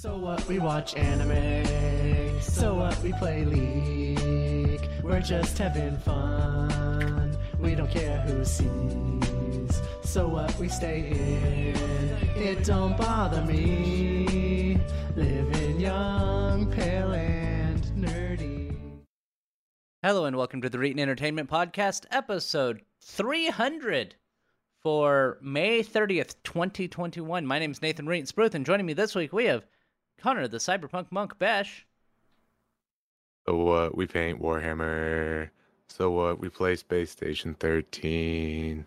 So what? We watch anime. So what? We play League. We're just having fun. We don't care who sees. So what? We stay in. It don't bother me. Living young, pale, and nerdy. Hello and welcome to the Reetin Entertainment Podcast, episode 300 for May 30th, 2021. My name is Nathan Reetin Spruth, and joining me this week we have Connor, the Cyberpunk Monk Bash. So what? We paint Warhammer. So what? We play Space Station 13.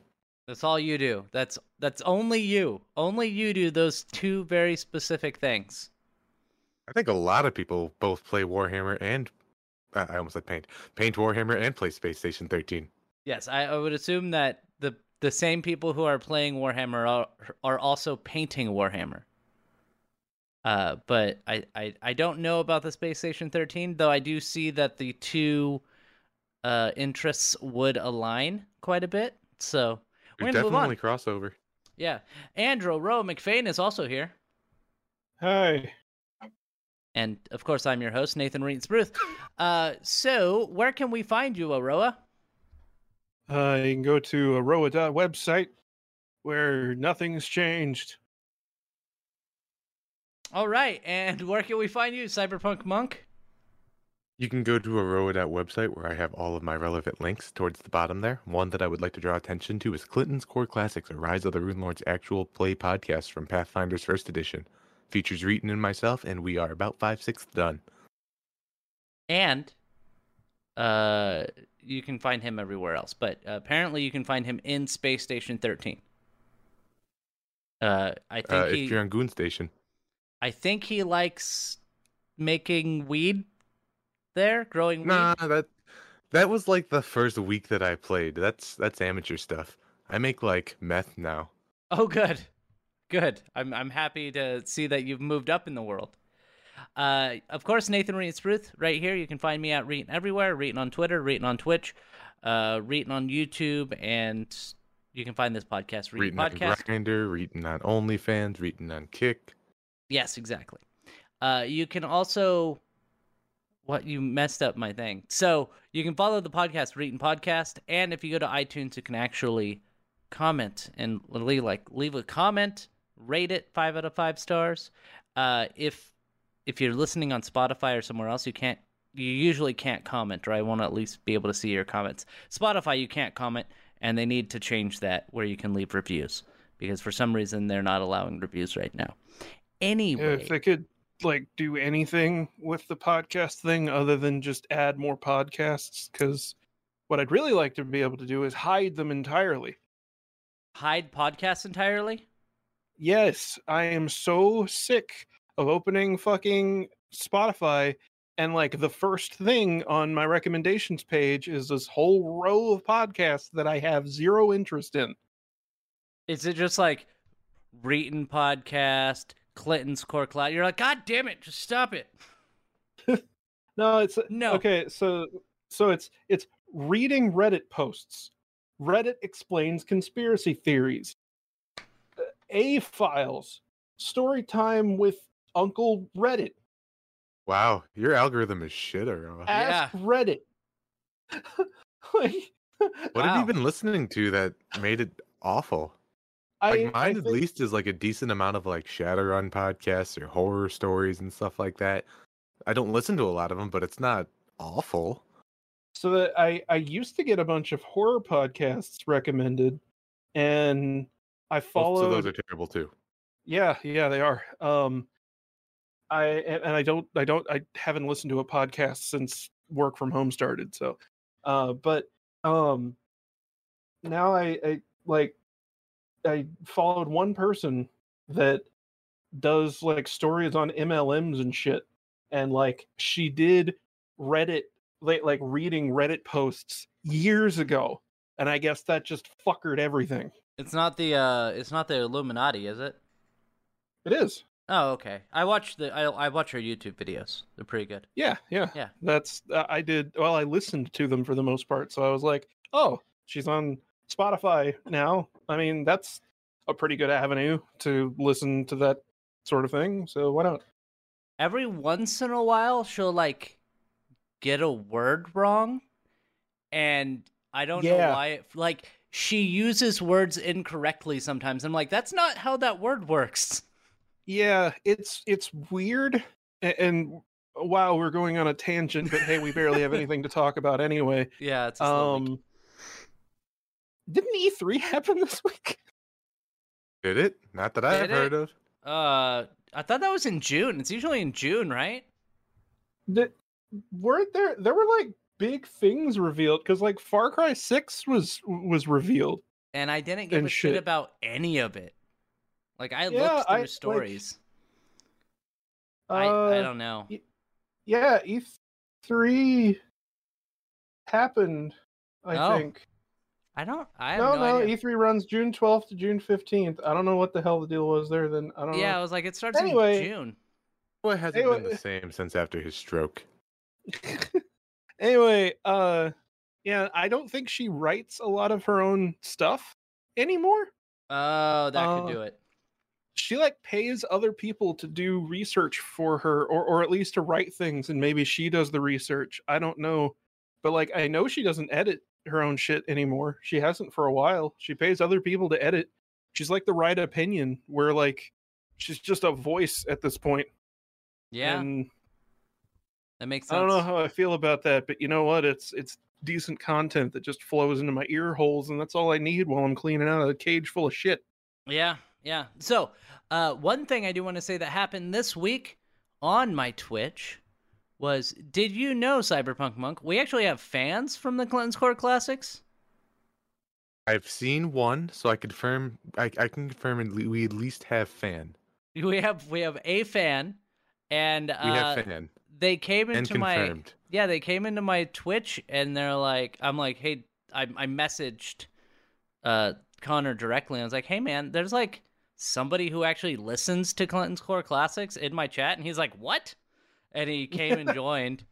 That's all you do. That's that's only you. Only you do those two very specific things. I think a lot of people both play Warhammer and I I almost said paint. Paint Warhammer and play Space Station 13. Yes, I, I would assume that the the same people who are playing Warhammer are, are also painting Warhammer. Uh, but I, I I don't know about the Space Station 13, though I do see that the two uh, interests would align quite a bit. So we're There's move on. definitely crossover. Yeah, Andrew Roe McFain is also here, Hi. and of course I'm your host Nathan Reed Spruth. Uh, so where can we find you, Aroa? Uh, you can go to Aroa website where nothing's changed. All right, and where can we find you, Cyberpunk Monk? You can go to Aroa website where I have all of my relevant links towards the bottom there. One that I would like to draw attention to is Clinton's Core Classics, a Rise of the Runelords actual play podcast from Pathfinder's First Edition. Features Reeton and myself, and we are about five sixths done. and uh you can find him everywhere else but apparently you can find him in space station 13 uh i think Uh, he if you're on Goon Station. I think he likes making weed there growing weed Nah, that that was like the first week that I played. That's that's amateur stuff. I make like meth now. oh good good i'm i'm happy to see that you've moved up in the world uh, of course, Nathan Reed Spruth, right here. You can find me at Reetin everywhere. Reetin on Twitter, Reetin on Twitch, uh, Reetin on YouTube, and you can find this podcast, Reetin Reading on Podcast. Grindr, reading on OnlyFans, reading on Kick. Yes, exactly. Uh, you can also what you messed up my thing. So you can follow the podcast, Reetin Podcast, and if you go to iTunes, you can actually comment and leave like leave a comment, rate it five out of five stars. Uh, if if you're listening on Spotify or somewhere else, you can't. You usually can't comment, or I won't at least be able to see your comments. Spotify, you can't comment, and they need to change that where you can leave reviews because for some reason they're not allowing reviews right now. Anyway, If they could like do anything with the podcast thing other than just add more podcasts, because what I'd really like to be able to do is hide them entirely. hide podcasts entirely. Yes, I am so sick of opening fucking Spotify and like the first thing on my recommendations page is this whole row of podcasts that I have zero interest in. Is it just like Reetin podcast, Clinton's Core Cloud? You're like, God damn it, just stop it. No, it's No. Okay, so so it's it's reading Reddit posts. Reddit explains conspiracy theories. Uh, A files. Story time with Uncle Reddit. Wow, your algorithm is shit, Aroa. Ask Yeah. Reddit. like, What have you been listening to that made it awful? I, Like I mine at think- least is like a decent amount of like Shadowrun podcasts or horror stories and stuff like that. I don't listen to a lot of them, but it's not awful. so that I I used to get a bunch of horror podcasts recommended, and I Most followed. of those are terrible too. Yeah, yeah, they are. Um, I and and I don't, I don't, I haven't listened to a podcast since work from home started. So, uh, but um, now I, I like, I followed one person that does like stories on MLMs and shit, and like she did Reddit, like like reading Reddit posts years ago, and I guess that just fuckered everything. It's not the uh, it's not the Illuminati, is it? It is. Oh, okay. I watched the I I watch her YouTube videos. They're pretty good. Yeah, yeah, Yeah. That's uh, I did. Well, I listened to them for the most part, so I was like, "Oh, she's on Spotify now." I mean, that's a pretty good avenue to listen to that sort of thing. So why not? every once in a while she'll like get a word wrong, and I don't know why. Like she uses words incorrectly sometimes. I'm like, that's not how that word works. Yeah, it's it's weird. a- And, wow, we're going on a tangent, but hey, we barely have anything to talk about anyway. Yeah, it's week. Didn't E3 happen this week? Did it? Not that I've heard of. Uh, I thought that was in June. It's usually in June, right? Did, weren't there? There were like big things revealed because like Far Cry Six was was revealed. And I didn't give a shit shit. about any of it. Like I Yeah, looked I- through like, stories. Uh, I I don't know. Yeah, E3 happened. I Oh, think. I don't. I have No, no, no, idea. E3 runs June 12th to June 15th. I don't know what the hell the deal was there. Then I don't yeah, I know. was like, it starts Anyway, in June. Well, it hasn't Anyway- been the same since after his stroke. anyway, uh, yeah, I don't think she writes a lot of her own stuff anymore. Oh, that Uh, could do it. she like pays other people to do research for her or or at least to write things and maybe she does the research i don't know but like i know she doesn't edit her own shit anymore. She hasn't for a while. She pays other people to edit. She's like the right opinion where like she's just a voice at this point. Yeah, and that makes sense. i don't know how i feel about that but you know what? It's it's decent content that just flows into my ear holes and that's all i need while i'm cleaning out a cage full of shit. Yeah, yeah. So, uh, one thing I do want to say that happened this week on my Twitch was did you know, Cyberpunk Monk? We actually have fans from the Clinton's Court Classics. I've seen one, so I confirm. I, I can confirm we at least have fan. We have we have a fan, and We uh, have fan they came into my yeah they came into my Twitch and they're like I'm like hey I I messaged uh Connor directly. I was like hey man, there's like somebody who actually listens to Clinton's Core Classics in my chat, and he's like what? And he came and joined,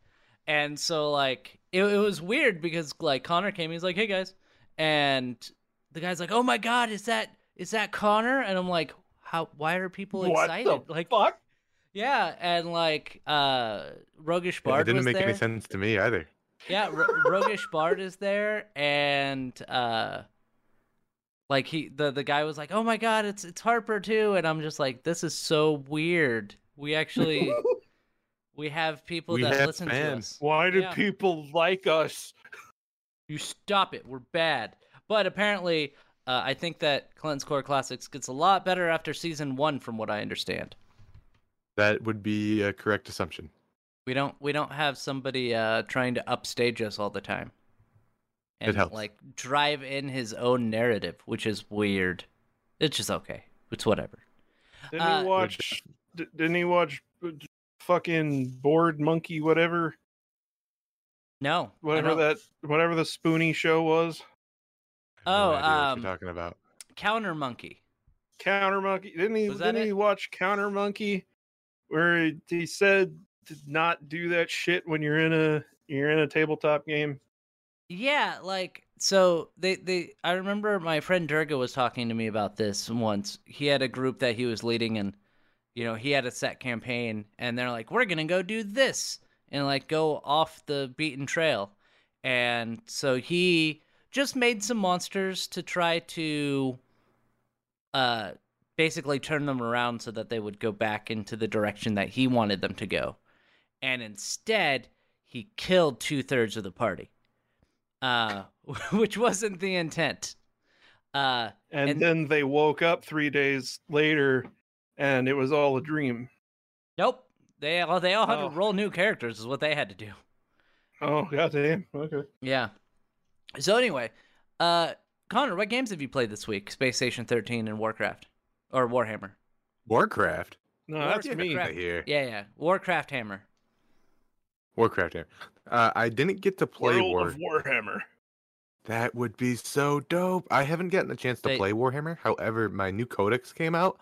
and so like it, it was weird because like Connor came, he's like hey guys, and the guy's like oh my god is that is that Connor? And I'm like how why are people what excited? the like fuck yeah, and like uh Roguish Yeah, Bard it didn't was make there. any sense to me either. Yeah, R- Roguish Bard is there, and uh, like he the the guy was like, "Oh my god, it's it's Harper too," and I'm just like, "This is so weird." We actually we have people We that have listen fans. to us. Why do Yeah. people like us? You stop it. We're bad. But apparently, uh, I think that Clinton's Core Classics gets a lot better after season one, from what I understand. That would be a correct assumption. We don't we don't have somebody uh, trying to upstage us all the time. And helps. like drive in his own narrative, which is weird. It's just okay. It's whatever. Didn't Uh, he watch? Didn't he watch? D- Fucking board monkey, whatever, No. Whatever that, whatever the spoony show was. I have no Oh, idea what um, you're talking about. Counter Monkey. Counter monkey. Didn't he? Was Didn't he watch Counter Monkey, where he, he said to not do that shit when you're in a you're in a tabletop game. Yeah, like so they they I remember my friend Durga was talking to me about this once. He had a group that he was leading and you know, he had a set campaign and they're like, "We're going to go do this." And like go off the beaten trail. And so he just made some monsters to try to uh basically turn them around so that they would go back into the direction that he wanted them to go. And instead, he killed two thirds of the party uh, which wasn't the intent. Uh, And, And- then they woke up three days later, and it was all a dream. nope. They all they all had Oh. to roll new characters is what they had to do. Oh goddamn! Okay. Yeah. So anyway, uh, Connor, what games have you played this week? Space Station 13 and Warcraft or Warhammer? Warcraft. No, that's Warcraft. me. Right here. Yeah, yeah. Warcraft Hammer. Warcraft Hammer. Uh, I didn't get to play World War. of Warhammer. That would be so dope. I haven't gotten a chance to They- play Warhammer. However, my new codex came out.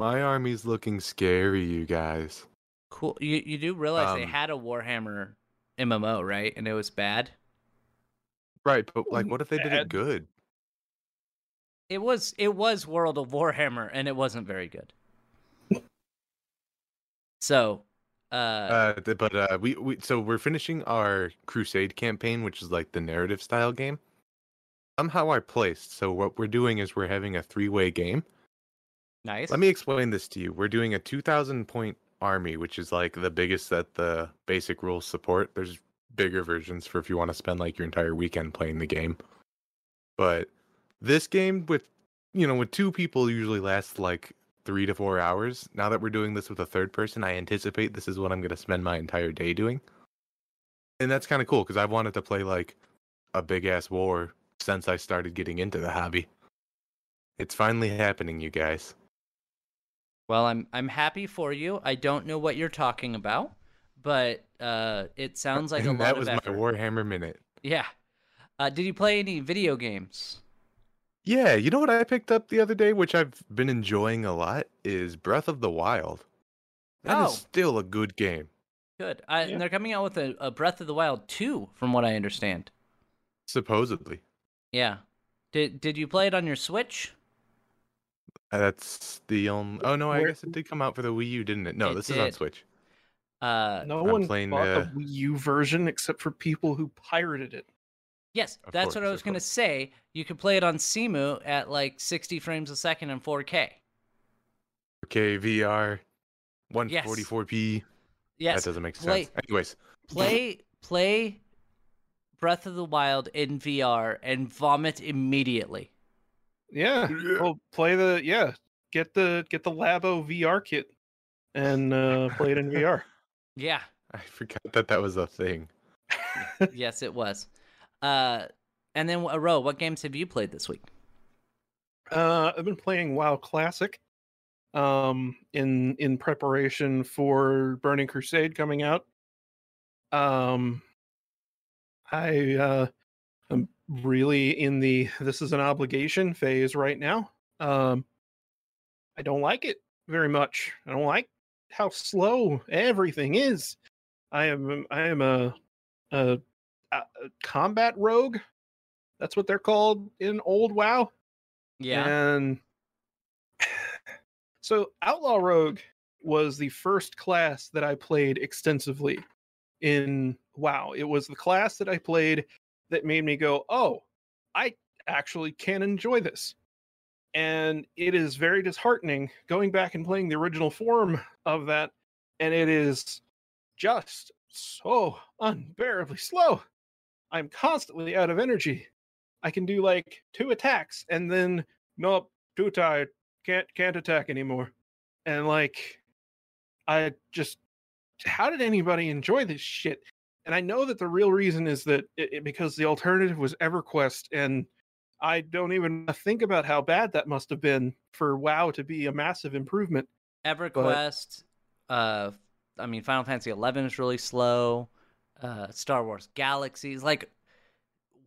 My army's looking scary, you guys. Cool. You you do realize they Um, had a Warhammer MMO, right? And it was bad. Right, but like, what if they did it good? It was it was World of Warhammer, and it wasn't very good. so Uh, Uh, but uh, we, we so we're finishing our Crusade campaign, which is like the narrative style game. Somehow I placed. So what we're doing is we're having a three way game. Nice. Let me explain this to you. We're doing a 2,000 point army, which is like the biggest that the basic rules support. There's bigger versions for if you want to spend like your entire weekend playing the game. But this game with, you know, with two people usually lasts like three to four hours. Now that we're doing this with a third person, I anticipate this is what I'm going to spend my entire day doing. And that's kind of cool because I've wanted to play like a big ass war since I started getting into the hobby. It's finally happening, you guys. Well, I'm I'm happy for you. I don't know what you're talking about, but uh, it sounds like a and lot that was my Warhammer minute. Yeah. Uh, did you play any video games? Yeah, you know what I picked up the other day, which I've been enjoying a lot, is Breath of the Wild. That is Oh. still a good game. Good. I, Yeah. And they're coming out with a, a Breath of the Wild 2, from what I understand. Supposedly. Yeah. Did Did you play it on your Switch? That's the only. Oh no, I Where- guess it did come out for the Wii U, didn't it? No, It this is on. Switch. Uh, No I'm one playing, bought uh, the Wii U version except for people who pirated it. yes, Of that's what I was going to say. You could play it on Cemu at like 60 frames a second in 4K. Okay, VR, 144p. Yes. That doesn't make play- sense. Anyways, play play Breath of the Wild in VR and vomit immediately. Yeah. Well, play the yeah. Get the get the Labo VR kit and uh, play it in VR. Yeah. I forgot that that was a thing. yes, it was. Uh, and then uh, Ro, what games have you played this week? Uh, I've been playing WoW Classic, um, in in preparation for Burning Crusade coming out. Um, I uh, am really in the this is an obligation phase right now. Um, I don't like it very much. I don't like how slow everything is. I am I am a a, a combat rogue. That's what they're called in old WoW. Yeah. And so Outlaw Rogue was the first class that I played extensively in WoW. It was the class that I played that made me go, "Oh, I actually can enjoy this." And it is very disheartening going back and playing the original form of that and it is just so unbearably slow. I'm constantly out of energy. I can do like two attacks and then nope, too tired. Can't can't attack anymore. And like I just how did anybody enjoy this shit? And I know that the real reason is that it, it- because the alternative was EverQuest and I don't even think about how bad that must have been for WoW to be a massive improvement. EverQuest. Uh, I mean, Final Fantasy Eleven is really slow. Uh, Star Wars Galaxies, like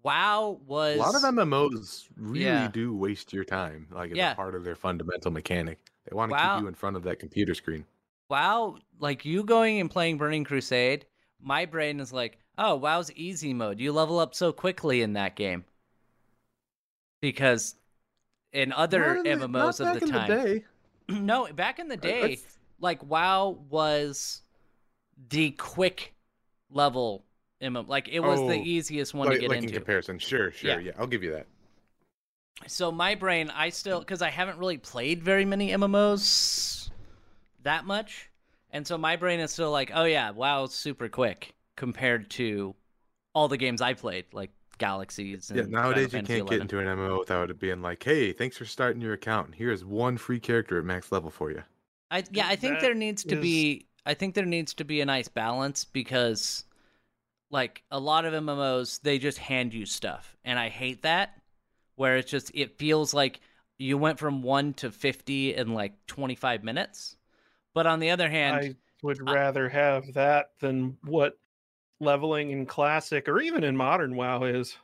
WoW was A lot of MMOs really Yeah. do waste your time. Like it's Yeah. a part of their fundamental mechanic. They want to Wow. keep you in front of that computer screen. WoW, like you going and playing Burning Crusade, my brain is like, oh, WoW's easy mode. You level up so quickly in that game. Because in other in the- MMOs of back the in time, day. no, back in the day, that's- like WoW was the quick level MMO. Like it was the Oh, easiest one like, to get like in into. comparison, sure, sure, Yeah. yeah. I'll give you that. So my brain, I still because I haven't really played very many MMOs that much, and so my brain is still like, oh yeah, WoW super quick compared to all the games I played, like Galaxies. And Yeah, Final nowadays you Fantasy can't get into an MMO without it being like, "Hey, thanks for starting your account. Here's one free character at max level for you." I yeah, I think That there needs to is- be I think there needs to be a nice balance because like a lot of MMOs they just hand you stuff and I hate that where it's just it feels like you went from 1 to 50 in like 25 minutes. But on the other hand, I would I- rather have that than what leveling in classic or even in modern WoW is.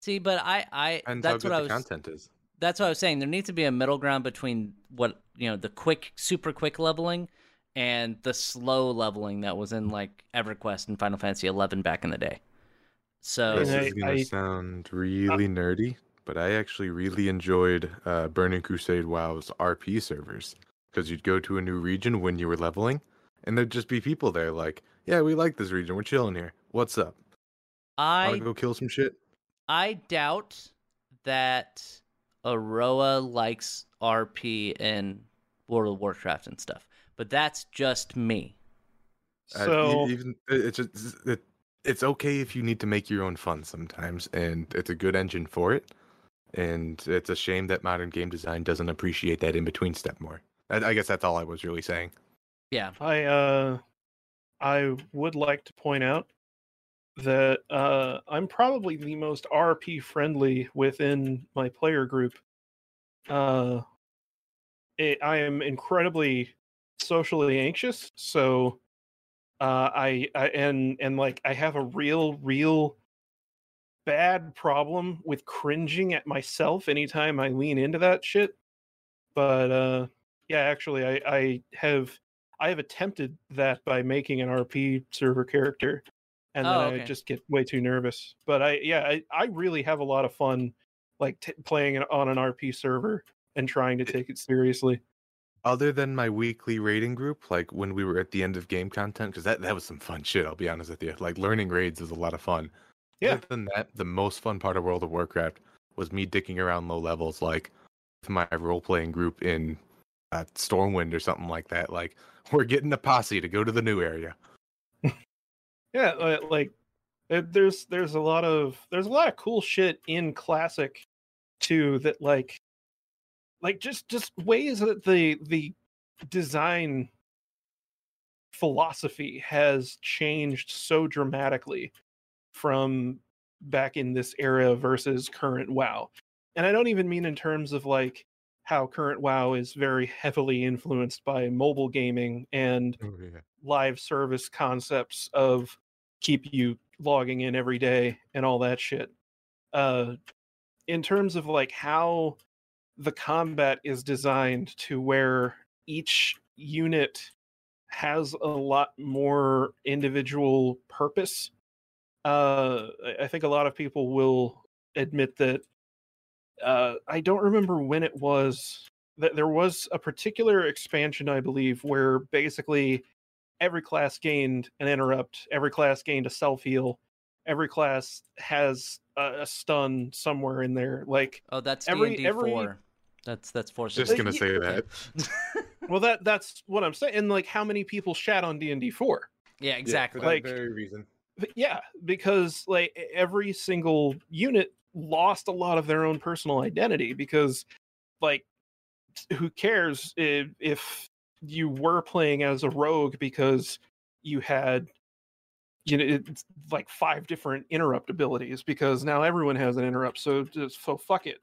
see but I I Depends that's what I the was content is. that's what I was saying. There needs to be a middle ground between what you know the quick, super quick leveling and the slow leveling that was in like EverQuest and Final Fantasy XI back in the day. So This is gonna I- sound really nerdy, but I actually really enjoyed uh, Burning Crusade WoW's RP servers because you'd go to a new region when you were leveling, and there'd just be people there like, yeah, we like this region. We're chilling here. What's up? I Wanna go kill some shit? I doubt that Aroa likes RP and World of Warcraft and stuff, but that's just me. Uh, So even it's just it, it's okay if you need to make your own fun sometimes, and it's a good engine for it. And it's a shame that modern game design doesn't appreciate that in between step more. I, I guess that's all I was really saying. Yeah. I uh I would like to point out that uh I'm probably the most RP friendly within my player group. Uh it, I am incredibly socially anxious, so uh I, I and and like I have a real real bad problem with cringing at myself anytime I lean into that shit. But uh yeah, actually I I have I have attempted that by making an RP server character, and then Oh, I just get way too nervous. But I, yeah, I, I really have a lot of fun, like t- playing on an RP server and trying to take it seriously. Other than my weekly raiding group, like when we were at the end of game content, because that, that was some fun shit, I'll be honest with you. Like learning raids is a lot of fun. Yeah. Other than that, the most fun part of World of Warcraft was me dicking around low levels, like with my role playing group in uh, Stormwind or something like that. Like, we're getting a posse to go to the new area. Yeah, like there- there's there's a lot of there's a lot of cool shit in classic too that like like just just ways that the the design philosophy has changed so dramatically from back in this era versus current WoW. And I don't even mean in terms of like how current WoW is very heavily influenced by mobile gaming and Oh, yeah. live service concepts of keep you logging in every day and all that shit. Uh, in terms of like how the combat is designed to where each unit has a lot more individual purpose. Uh, I- I think a lot of people will admit that. Uh, I don't remember when it was that there was a particular expansion, I believe, where basically every class gained an interrupt, every class gained a self heal, every class has a, a stun somewhere in there. Like, Oh, that's Every- D&D every- 4. That's that's 4 Just gonna say that. well, that that's what I'm saying. And like, how many people shat on D and D four? yeah, exactly. Like- very reason. Yeah, because like every single unit lost a lot of their own personal identity because, like, who cares if, if you were playing as a rogue because you had, you know, it's like five different interrupt abilities because now everyone has an interrupt. So just so fuck it.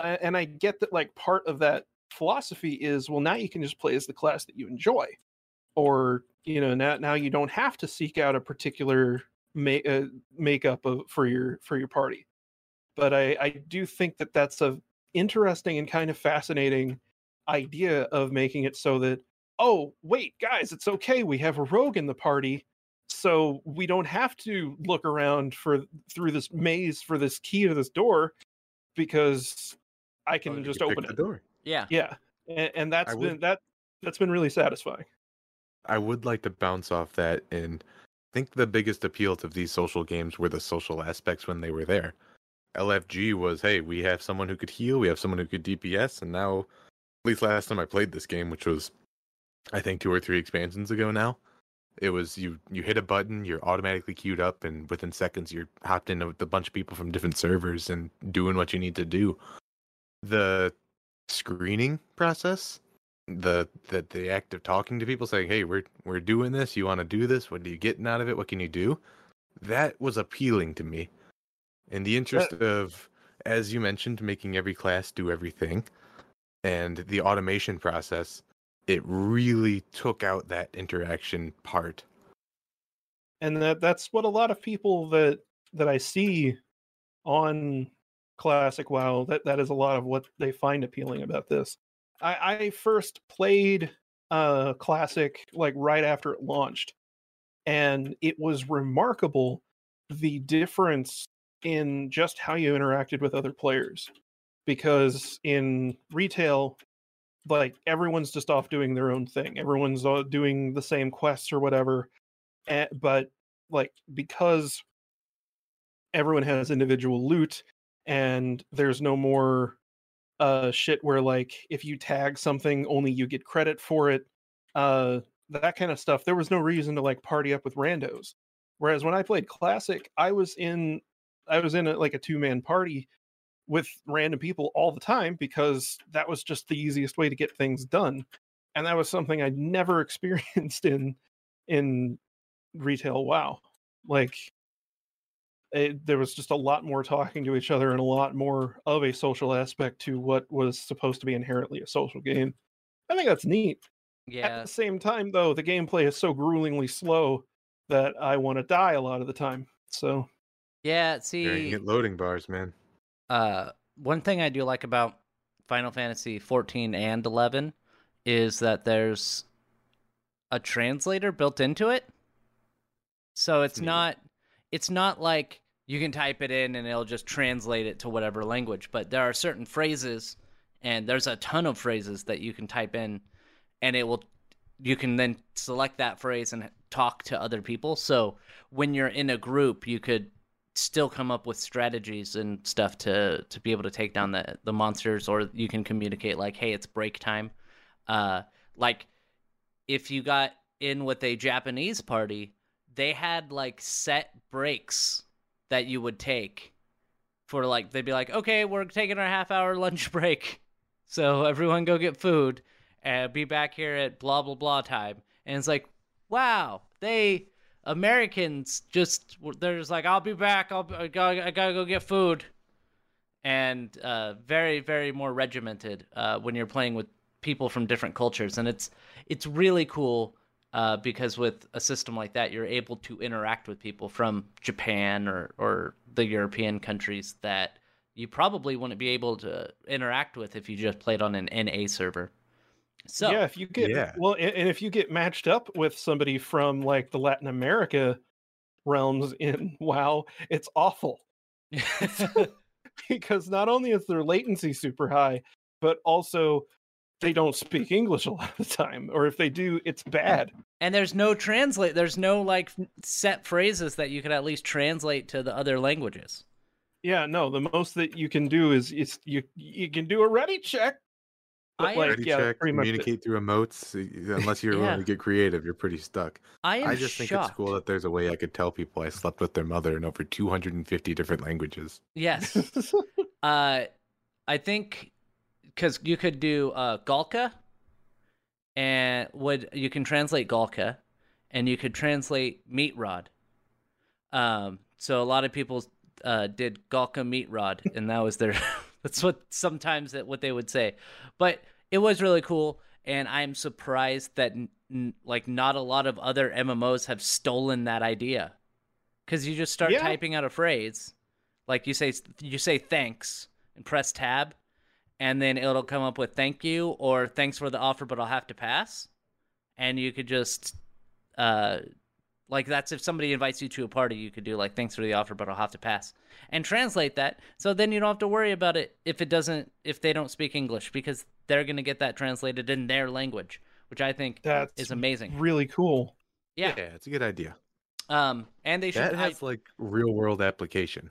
And I get that like part of that philosophy is well now you can just play as the class that you enjoy or you know now now you don't have to seek out a particular make uh, makeup of for your for your party but i i do think that that's a interesting and kind of fascinating idea of making it so that oh wait guys it's okay we have a rogue in the party so we don't have to look around for through this maze for this key to this door because i Oh, can you just pick open the door. yeah. yeah and, and that's I been would- that that's been really satisfying I would like to bounce off that and I think the biggest appeal to these social games were the social aspects when they were there. LFG was, hey, we have someone who could heal, we have someone who could DPS, and now, at least last time I played this game, which was, I think, two or three expansions ago now, it was you you hit a button, you're automatically queued up, and within seconds you're hopped in with a bunch of people from different servers and doing what you need to do. The screening process the the the act of talking to people saying hey we're we're doing this you want to do this? What are you getting out of it? What can you do? That was appealing to me in the interest of as you mentioned making every class do everything and the automation process it really took out that interaction part and that that's what a lot of people that that I see on classic WoW that that is a lot of what they find appealing about this. I, I first played uh classic like right after it launched, and it was remarkable the difference in just how you interacted with other players. Because in retail, like everyone's just off doing their own thing. Everyone's doing the same quests or whatever. But like because everyone has individual loot and there's no more uh shit where like if you tag something only you get credit for it uh that kind of stuff there was no reason to like party up with randos whereas when i played classic i was in i was in a, like a two man party with random people all the time because that was just the easiest way to get things done and that was something i'd never experienced in in retail wow like it, there was just a lot more talking to each other and a lot more of a social aspect to what was supposed to be inherently a social game. I think that's neat. Yeah. At the same time, though, the gameplay is so gruelingly slow that I want to die a lot of the time. So Yeah, see at loading bars, man. uh one thing I do like about Final Fantasy 14 and 11 is that there's a translator built into it. So it's neat. not it's not like you can type it in and it'll just translate it to whatever language, but there are certain phrases and there's a ton of phrases that you can type in and it will you can then select that phrase and talk to other people. So when you're in a group, you could still come up with strategies and stuff to to be able to take down the the monsters or you can communicate like hey it's break time. Uh like if you got in with a japanese party they had like set breaks that you would take for like they'd be like okay we're taking our half hour lunch break. So everyone go get food and be back here at blah blah blah time. And it's like wow they Americans just they're just like I'll be back. I'll I gotta, I gotta go get food, and uh, very very more regimented uh, when you're playing with people from different cultures, and it's it's really cool uh, because with a system like that, you're able to interact with people from Japan or or the European countries that you probably wouldn't be able to interact with if you just played on an NA server. So yeah, if you get Yeah. well, and, and if you get matched up with somebody from like the Latin America realms in WoW, it's awful because not only is their latency super high, but also they don't speak English a lot of the time, or if they do, it's bad. And there's no translate. There's no like set phrases that you can at least translate to the other languages. Yeah, no, the most that you can do is is you you can do a ready check. But I- like, Ready yeah, check, pretty much communicate through emotes. Unless you're Yeah. willing to get creative, you're pretty stuck. I am I just think it's cool that there's a way I could tell people I slept with their mother in over 250 different languages. Yes. uh, I think because you could do uh, Galka, and would you can translate Galka, and you could translate Meat Rod. Um, so a lot of people uh, did Galka Meat Rod, and that was their. that's what sometimes that what they would say, but it was really cool, and I'm surprised that n- like not a lot of other MMOs have stolen that idea, because you just start Yeah. typing out a phrase, like you say you say thanks and press tab, and then it'll come up with thank you or thanks for the offer, but I'll have to pass, and you could just uh like that's if somebody invites you to a party you could do like thanks for the offer but i'll have to pass and translate that so then you don't have to worry about it if it doesn't if they don't speak english because they're going to get that translated in their language which i think That's is amazing really cool. yeah Yeah, it's a good idea. um and they should have. That I- has like real world application.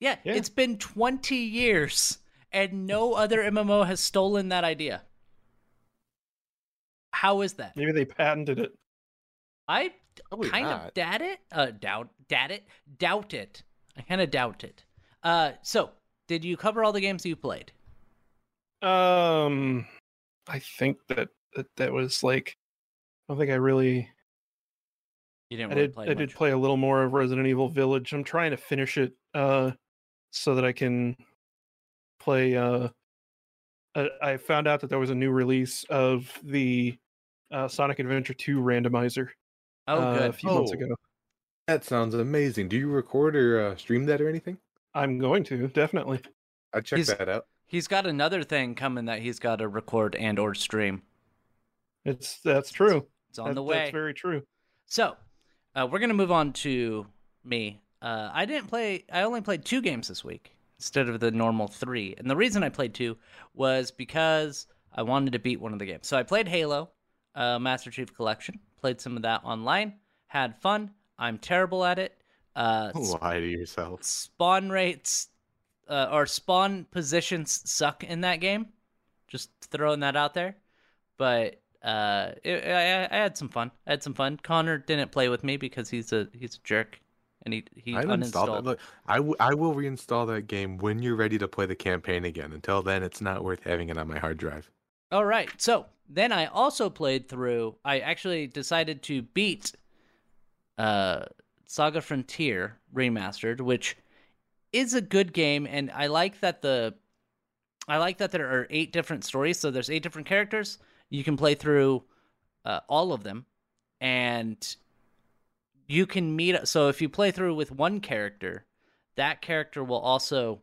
yeah, Yeah. it's been 20 years and no other mmo has stolen that idea how is that Maybe they patented it. I Probably kind of doubt it. Uh, doubt, doubt it, doubt it. I kind of doubt it. Uh, so did you cover all the games you played? Um, I think that that, that was like, I don't think I really. You didn't I really did. play I did play a little more of Resident Evil Village. I'm trying to finish it, uh, so that I can play. Uh, I, I found out that there was a new release of the uh, Sonic Adventure 2 randomizer oh, uh, a good. few months Oh. ago. That sounds amazing. Do you record or uh, stream that or anything? I'm going to definitely. I'd check He's- that out. He's got another thing coming that he's got to record and or stream. It's that's true. It's on That- the way. That's very true. So, uh, we're gonna move on to me. Uh, I didn't play. I only played two games this week instead of the normal three. And the reason I played two was because I wanted to beat one of the games. So I played Halo, uh, Master Chief Collection. Played some of that online. Had fun. I'm terrible at it. Uh, Lie to yourself. spawn rates uh, or spawn positions suck in that game. Just throwing that out there. But uh, it, I, I had some fun. I had some fun. Connor didn't play with me because he's a he's a jerk, and he he I uninstalled. Look, I, w- I will reinstall that game when you're ready to play the campaign again. Until then, it's not worth having it on my hard drive. All right. So then I also played through. I actually decided to beat uh, Saga Frontier remastered, which is a good game, and I like that the I like that there are eight different stories. So there's eight different characters. You can play through uh, all of them, and you can meet. So if you play through with one character, that character will also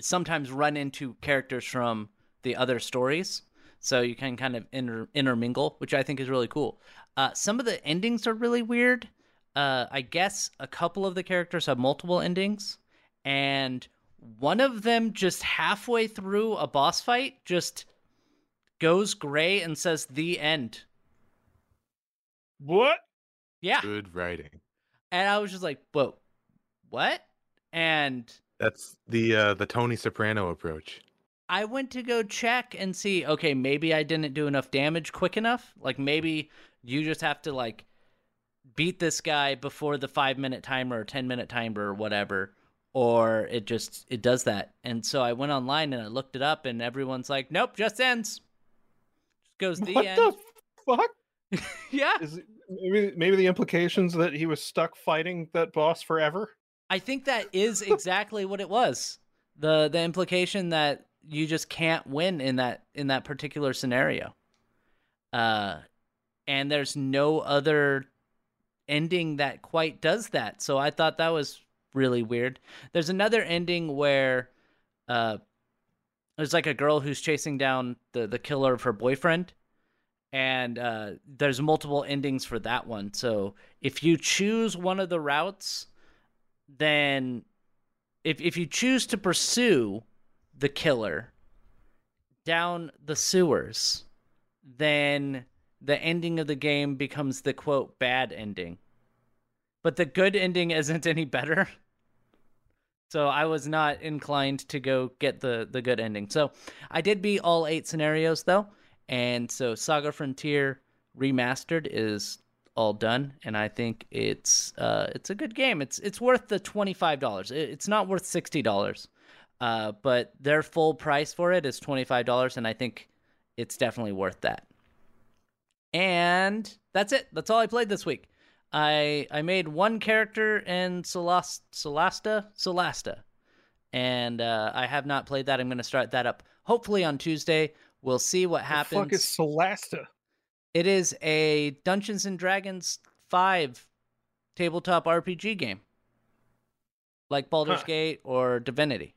sometimes run into characters from the other stories. So you can kind of inter- intermingle, which I think is really cool. Uh, some of the endings are really weird. Uh, I guess a couple of the characters have multiple endings, and one of them just halfway through a boss fight just goes gray and says the end. What? Yeah. Good writing. And I was just like, whoa, what? And That's the uh, the Tony Soprano approach. I went to go check and see, okay, maybe I didn't do enough damage quick enough. Like maybe you just have to like beat this guy before the 5 minute timer or 10 minute timer or whatever or it just it does that. And so I went online and I looked it up and everyone's like, "Nope, just ends." Just goes the what end. the fuck? yeah. Is it, maybe maybe the implications that he was stuck fighting that boss forever? I think that is exactly what it was. The the implication that you just can't win in that in that particular scenario. Uh and there's no other ending that quite does that. So I thought that was really weird. There's another ending where uh there's like a girl who's chasing down the the killer of her boyfriend and uh there's multiple endings for that one. So if you choose one of the routes then if if you choose to pursue the killer down the sewers, then the ending of the game becomes the quote bad ending. But the good ending isn't any better. So I was not inclined to go get the the good ending. So I did beat all eight scenarios though, and so Saga Frontier remastered is all done, and I think it's uh it's a good game. It's it's worth the twenty five dollars. It's not worth sixty dollars, uh, but their full price for it is twenty five dollars, and I think it's definitely worth that. And that's it. That's all I played this week. I I made one character in Solast Solasta Solasta, and uh, I have not played that. I'm going to start that up hopefully on Tuesday. We'll see what The happens. fuck is Solasta? It is a Dungeons and Dragons 5 tabletop RPG game. Like Baldur's Huh. Gate or Divinity.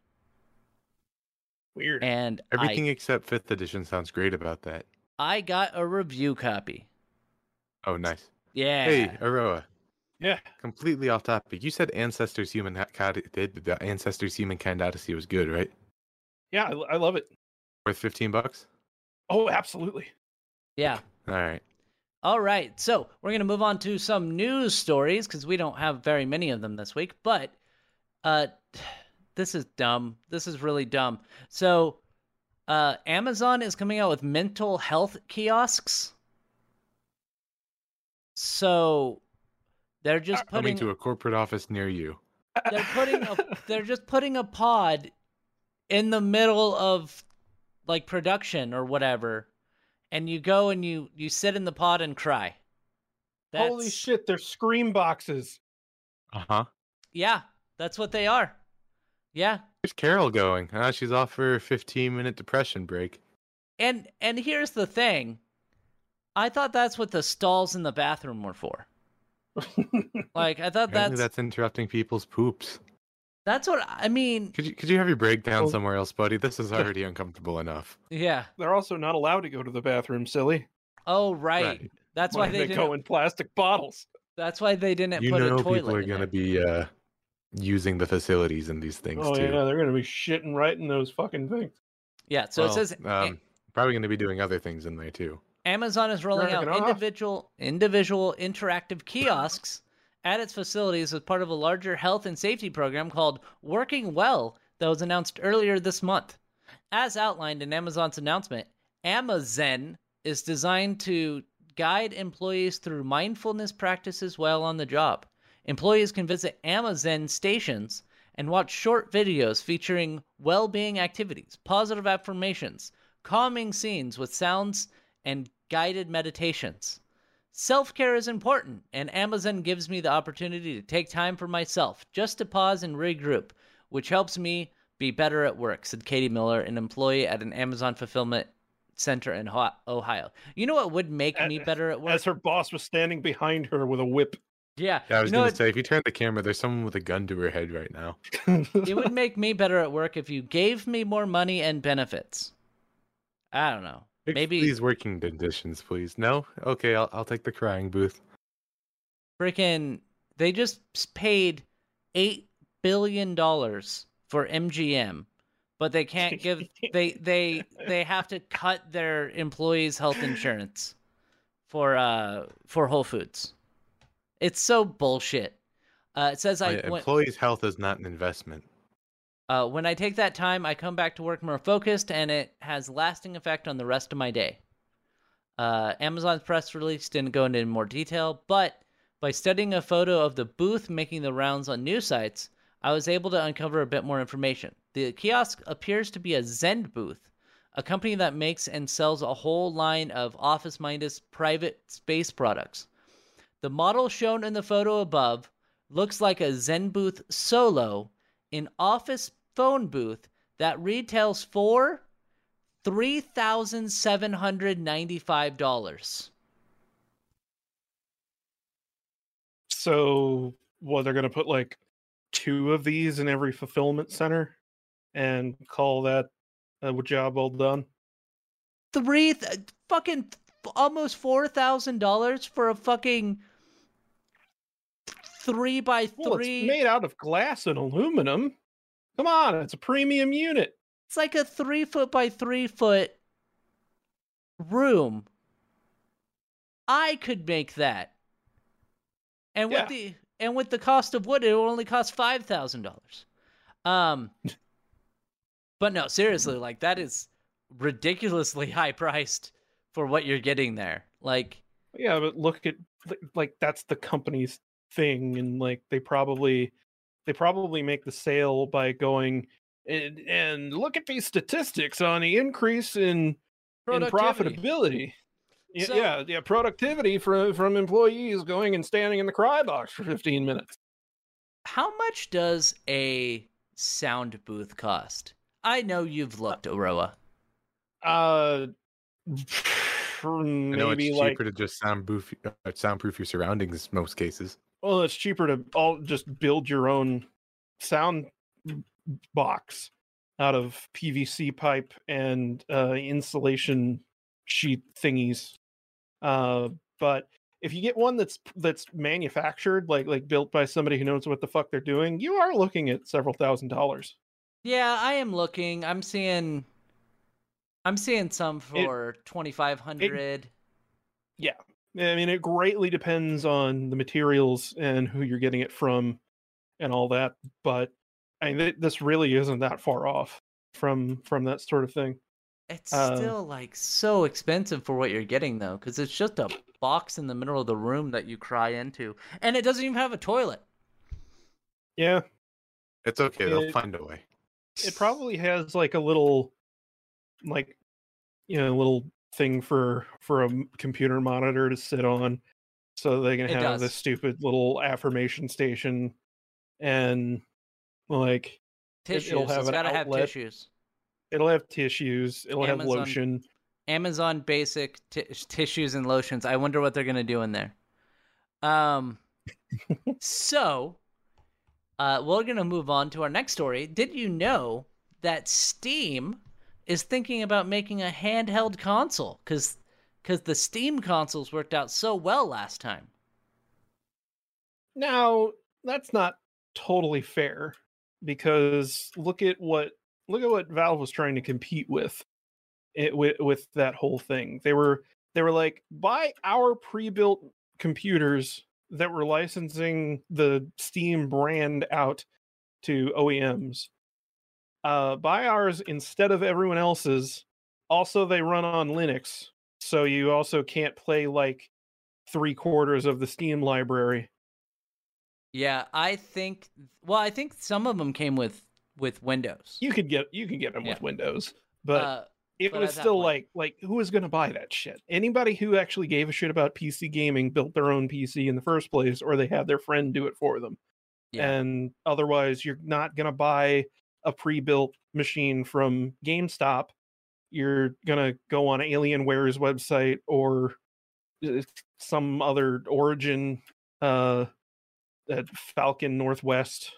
Weird. And Everything except fifth edition sounds great about that. I, I got a review copy. Oh, nice. Yeah. Hey, Aroa. yeah. Completely off topic. You said Ancestors Human Cod did the Ancestors Humankind Odyssey was good, right? Yeah, I, I love it. Worth fifteen bucks. Oh, absolutely. Yeah. All right. All right. So we're going to move on to some news stories because we don't have very many of them this week. But uh, this is dumb. This is really dumb. So uh, Amazon is coming out with mental health kiosks. So they're just Coming putting to a corporate office near you. they're putting a they're just putting a pod in the middle of like production or whatever and you go and you you sit in the pod and cry Holy shit, they're scream boxes. Uh huh. yeah that's what they are yeah Where's Carol going? Ah, she's off for a fifteen minute depression break. and and here's the thing i thought that's what the stalls in the bathroom were for like i thought Apparently that's that's interrupting people's poops. that's what i mean Could you could you have your breakdown Well- somewhere else, buddy? This is already uncomfortable enough. yeah they're also not allowed to go to the bathroom, silly. oh right, that's why, they, they didn't go in plastic bottles. that's why they didn't You put a know toilet people are in gonna there. be uh using the facilities and these things Oh too. yeah, they're gonna be shitting right in those fucking things. yeah so Well, it says um, Probably going to be doing other things in there too. Amazon is rolling out Dragging off. individual individual interactive kiosks at its facilities as part of a larger health and safety program called Working Well that was announced earlier this month. As outlined in Amazon's announcement, Amazon is designed to guide employees through mindfulness practices while on the job. Employees can visit Amazon stations and watch short videos featuring well being activities, positive affirmations, calming scenes with sounds, and guided meditations. Self care is important, and Amazon gives me the opportunity to take time for myself, just to pause and regroup, which helps me be better at work, said Katie Miller, an employee at an Amazon fulfillment center in Ohio. You know what would make me better at work? As her boss was standing behind her with a whip. Yeah, Yeah, I was you know going to say, if you turn the camera, there's someone with a gun to her head right now. it would make me better at work if you gave me more money and benefits. I don't know. Fix Maybe these working conditions, please. No, okay, I'll I'll take the crying booth. freaking they just paid 8 billion dollars for MGM, but they can't give they they they have to cut their employees health insurance for uh for Whole Foods. It's so bullshit. Uh, it says Oh, I yeah, employees' health is not an investment. Uh, when I take that time, I come back to work more focused, and it has lasting effect on the rest of my day. Uh, Amazon's press release didn't go into more detail, but by studying a photo of the booth making the rounds on news sites, I was able to uncover a bit more information. The kiosk appears to be a Zenbooth, a company that makes and sells a whole line of Office Mindus private space products. The model shown in the photo above looks like a Zenbooth Solo, an office phone booth that retails for $3,795. So, well, they're gonna put like two of these in every fulfillment center, and call that a job well done. Three th- fucking almost $4,000 for a fucking three by three. Well, it's made out of glass and aluminum. Come on, it's a premium unit. It's like a three foot by three foot room. I could make that. And with the and with the cost of wood, it will only cost five thousand dollars. Um But no, seriously, like that is ridiculously high priced for what you're getting there. Like Yeah, but look at like that's the company's thing, and like they probably they probably make the sale by going and and look at these statistics on the increase in in profitability. Yeah, So- yeah, yeah, productivity from from employees going and standing in the cry box for 15 minutes. how much does a sound booth cost? I know you've looked, Aurora. Uh, I know maybe it's like cheaper to just soundproof uh, soundproof your surroundings most cases. Well, it's cheaper to all just build your own sound box out of PVC pipe and uh, insulation sheet thingies. Uh, but if you get one that's that's manufactured, like like built by somebody who knows what the fuck they're doing, you are looking at several thousand dollars. Yeah, I am looking. I'm seeing I'm seeing some for 2500. I mean, it greatly depends on the materials and who you're getting it from, and all that. But I mean, th- this really isn't that far off from from that sort of thing. It's uh, still like so expensive for what you're getting though cuz it's just a box in the middle of the room that you cry into and it doesn't even have a toilet. Yeah, It's okay, they'll find a way. it probably has like a little, like, you know, a little thing for for a computer monitor to sit on, so they can It have this stupid little affirmation station, and like Tissues. it'll have it's an got to have tissues. it'll have tissues, it'll have lotion. Amazon basic t- tissues and lotions. I wonder what they're gonna do in there. Um, so, uh, we're gonna move on to our next story. Did you know that Steam is thinking about making a handheld console? Because because the Steam consoles worked out so well last time. Now, that's not totally fair because look at what look at what Valve was trying to compete with eh, it, with with that whole thing. They were they were like buy our pre-built computers that were licensing the Steam brand out to OEMs. Uh, buy ours instead of everyone else's. Also, they run on Linux, so you also can't play like three quarters of the Steam library. Yeah, I think. Well, I think some of them came with with Windows. You could get you could get them Yeah. with Windows, but uh, it but was still point- like like who was going to buy that shit? Anybody who actually gave a shit about PC gaming built their own PC in the first place, or they had their friend do it for them. yeah, And otherwise, you're not going to buy a pre-built machine from GameStop. You're gonna go on Alienware's website or uh, some other Origin uh, at Falcon Northwest.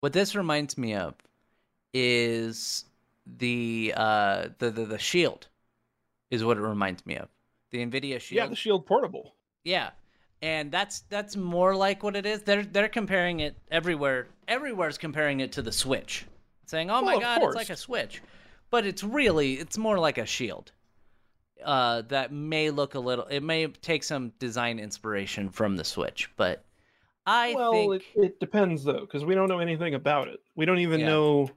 what this reminds me of is the uh the the, the Shield is what it reminds me of. The Nvidia Shield. Yeah, the Shield Portable. Yeah. And that's that's more like what it is. They're they're comparing it everywhere. Everywhere's comparing it to the Switch. Saying, "Oh my Well, god, it's like a. Switch." But it's really it's more like a Shield. Uh that may look a little it may take some design inspiration from the Switch, but I well, think it, it depends though, because we don't know anything about it. We don't even Yeah. know.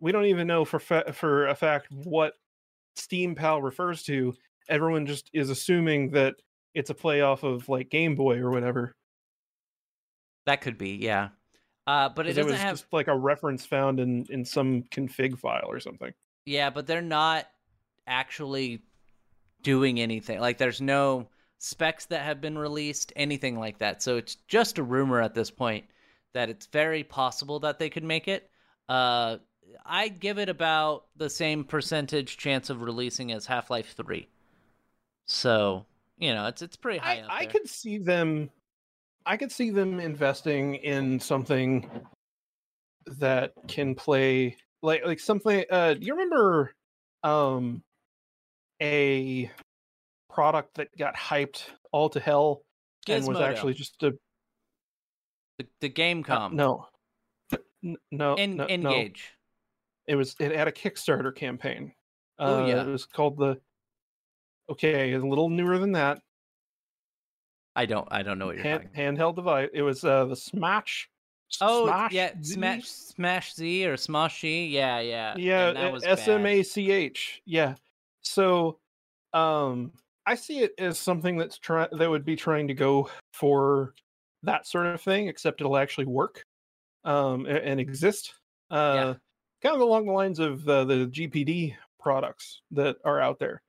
We don't even know for fa- for a fact what SteamPal refers to. Everyone just is assuming that it's a play off of like Game Boy or whatever. that could be, yeah. Uh but It, doesn't was have just like a reference found in in some config file or something. Yeah, but they're not actually doing anything. Like there's no specs that have been released, anything like that. So it's just a rumor at this point that it's very possible that they could make it. Uh I give it about the same percentage chance of releasing as Half-Life 3. So, you know, it's it's pretty high I, up I could see them. I could see them investing in something that can play like like something. Uh, do you remember um a product that got hyped all to hell and was actually just a the, the uh, Game.com. no. N- No, En- no, no. N-Gage. It was it had a Kickstarter campaign. Oh, Uh, yeah. it was called the. Okay, a little newer than that. I don't I don't know what you're hand, talking. handheld device. It was uh the Smash. Oh, Smash yeah, Z? Smash Smash Z or Smosh Z. Yeah, yeah. Yeah, and that was S M. A C H. Yeah. So, um, I see it as something that's try that would be trying to go for that sort of thing, except it'll actually work, um, a- and exist. Uh, kind of along the lines of uh, the GPD products that are out there.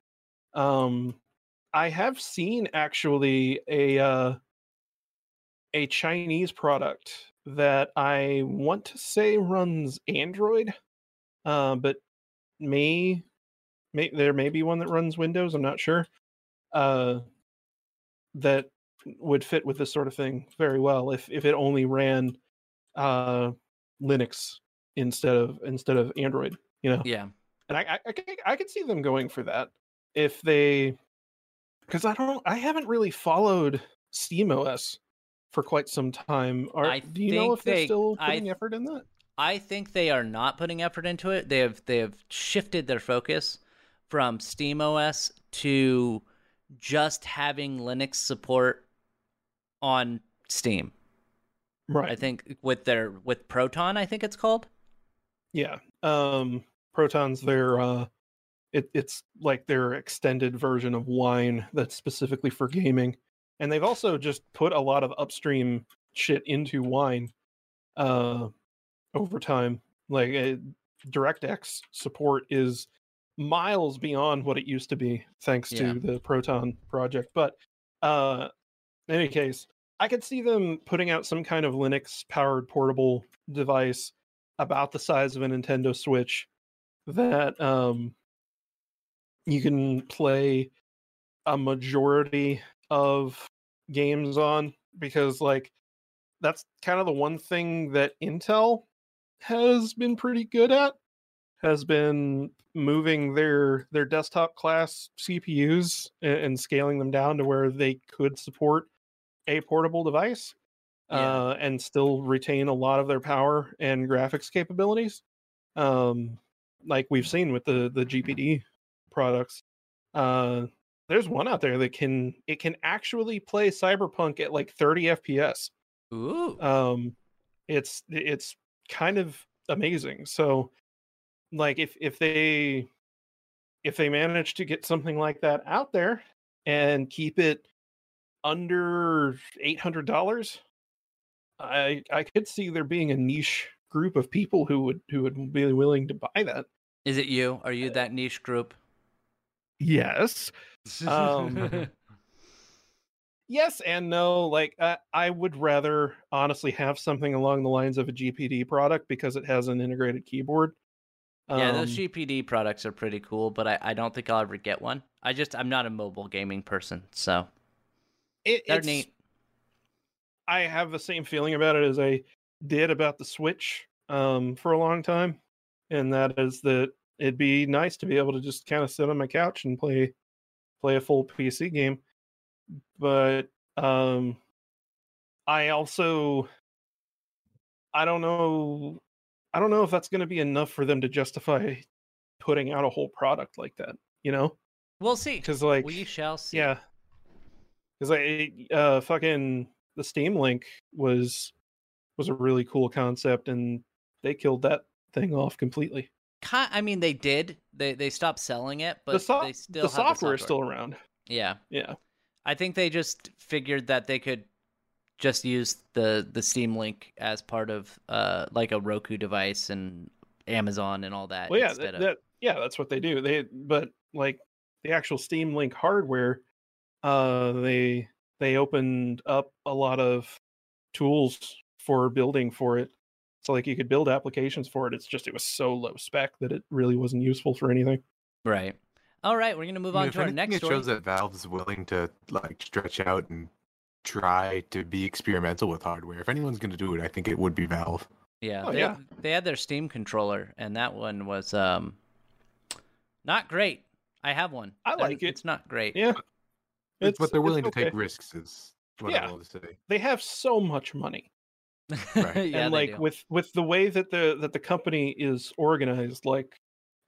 Um, I have seen actually a uh, a Chinese product that I want to say runs Android, uh, but may, may there may be one that runs Windows. I'm not sure. Uh, that would fit with this sort of thing very well if if it only ran uh, Linux instead of instead of Android. You know, Yeah. and I I, I, I could see them going for that if they because I don't I haven't really followed SteamOS for quite some time. Are, I do you know if they're still putting th- effort in that? I think they are not putting effort into it. They have they have shifted their focus from SteamOS to just having Linux support on Steam. Right. I think with their with Proton, I think it's called. Yeah. Um Proton's their uh it, it's like their extended version of wine that's specifically for gaming. And they've also just put a lot of upstream shit into wine uh over time. Like uh, DirectX support is miles beyond what it used to be thanks Yeah. to the Proton project. But uh in any case, I could see them putting out some kind of Linux powered portable device about the size of a Nintendo Switch that um you can play a majority of games on because like that's kind of the one thing that Intel has been pretty good at has been moving their their desktop class CPUs and, scaling them down to where they could support a portable device Yeah. uh, and still retain a lot of their power and graphics capabilities um like we've seen with the the GPD products. Uh, there's one out there that can it can actually play Cyberpunk at like 30 FPS. Ooh. Um, it's it's kind of amazing. So, like if if they if they manage to get something like that out there and keep it under eight hundred dollars, I I could see there being a niche group of people who would who would be willing to buy that. Is it you? Are you that niche group? Yes, Um, yes and no. Like I, I would rather honestly have something along the lines of a GPD product because it has an integrated keyboard. yeah, those Um, GPD products are pretty cool, but I, I don't think I'll ever get one. I just I'm not a mobile gaming person, so it, they're it's- neat. I have the same feeling about it as I did about the Switch um, for a long time, and that is that it'd be nice to be able to just kind of sit on my couch and play play a full PC game. But um, I also I don't know I don't know if that's going to be enough for them to justify putting out a whole product like that. You know, We'll see. because like we shall see. yeah. Because I uh fucking the Steam Link was was a really cool concept and they killed that thing off completely. I mean, they did. They they stopped selling it, but the so- they still the have software the is still around. Yeah, Yeah. I think they just figured that they could just use the the Steam Link as part of uh like a Roku device and Amazon and all that. Well yeah, that, of that yeah, that's what they do. They but like the actual Steam Link hardware uh they they opened up a lot of tools for building for it. So like you could build applications for it. It's just it was so low spec that it really wasn't useful for anything. right. All right, we're gonna move I mean, on if to our anything, next it story. shows that Valve's willing to like stretch out and try to be experimental with hardware. If anyone's going to do it, I think it would be Valve. Yeah, Oh, they, yeah. they had their Steam controller, and that one was um not great. I have one. I They're- like it. It's not great. Yeah. It's, but they're it's willing to take risks, is what Yeah. I will say. They have so much money. Right. and they like with with the way that the that the company is organized like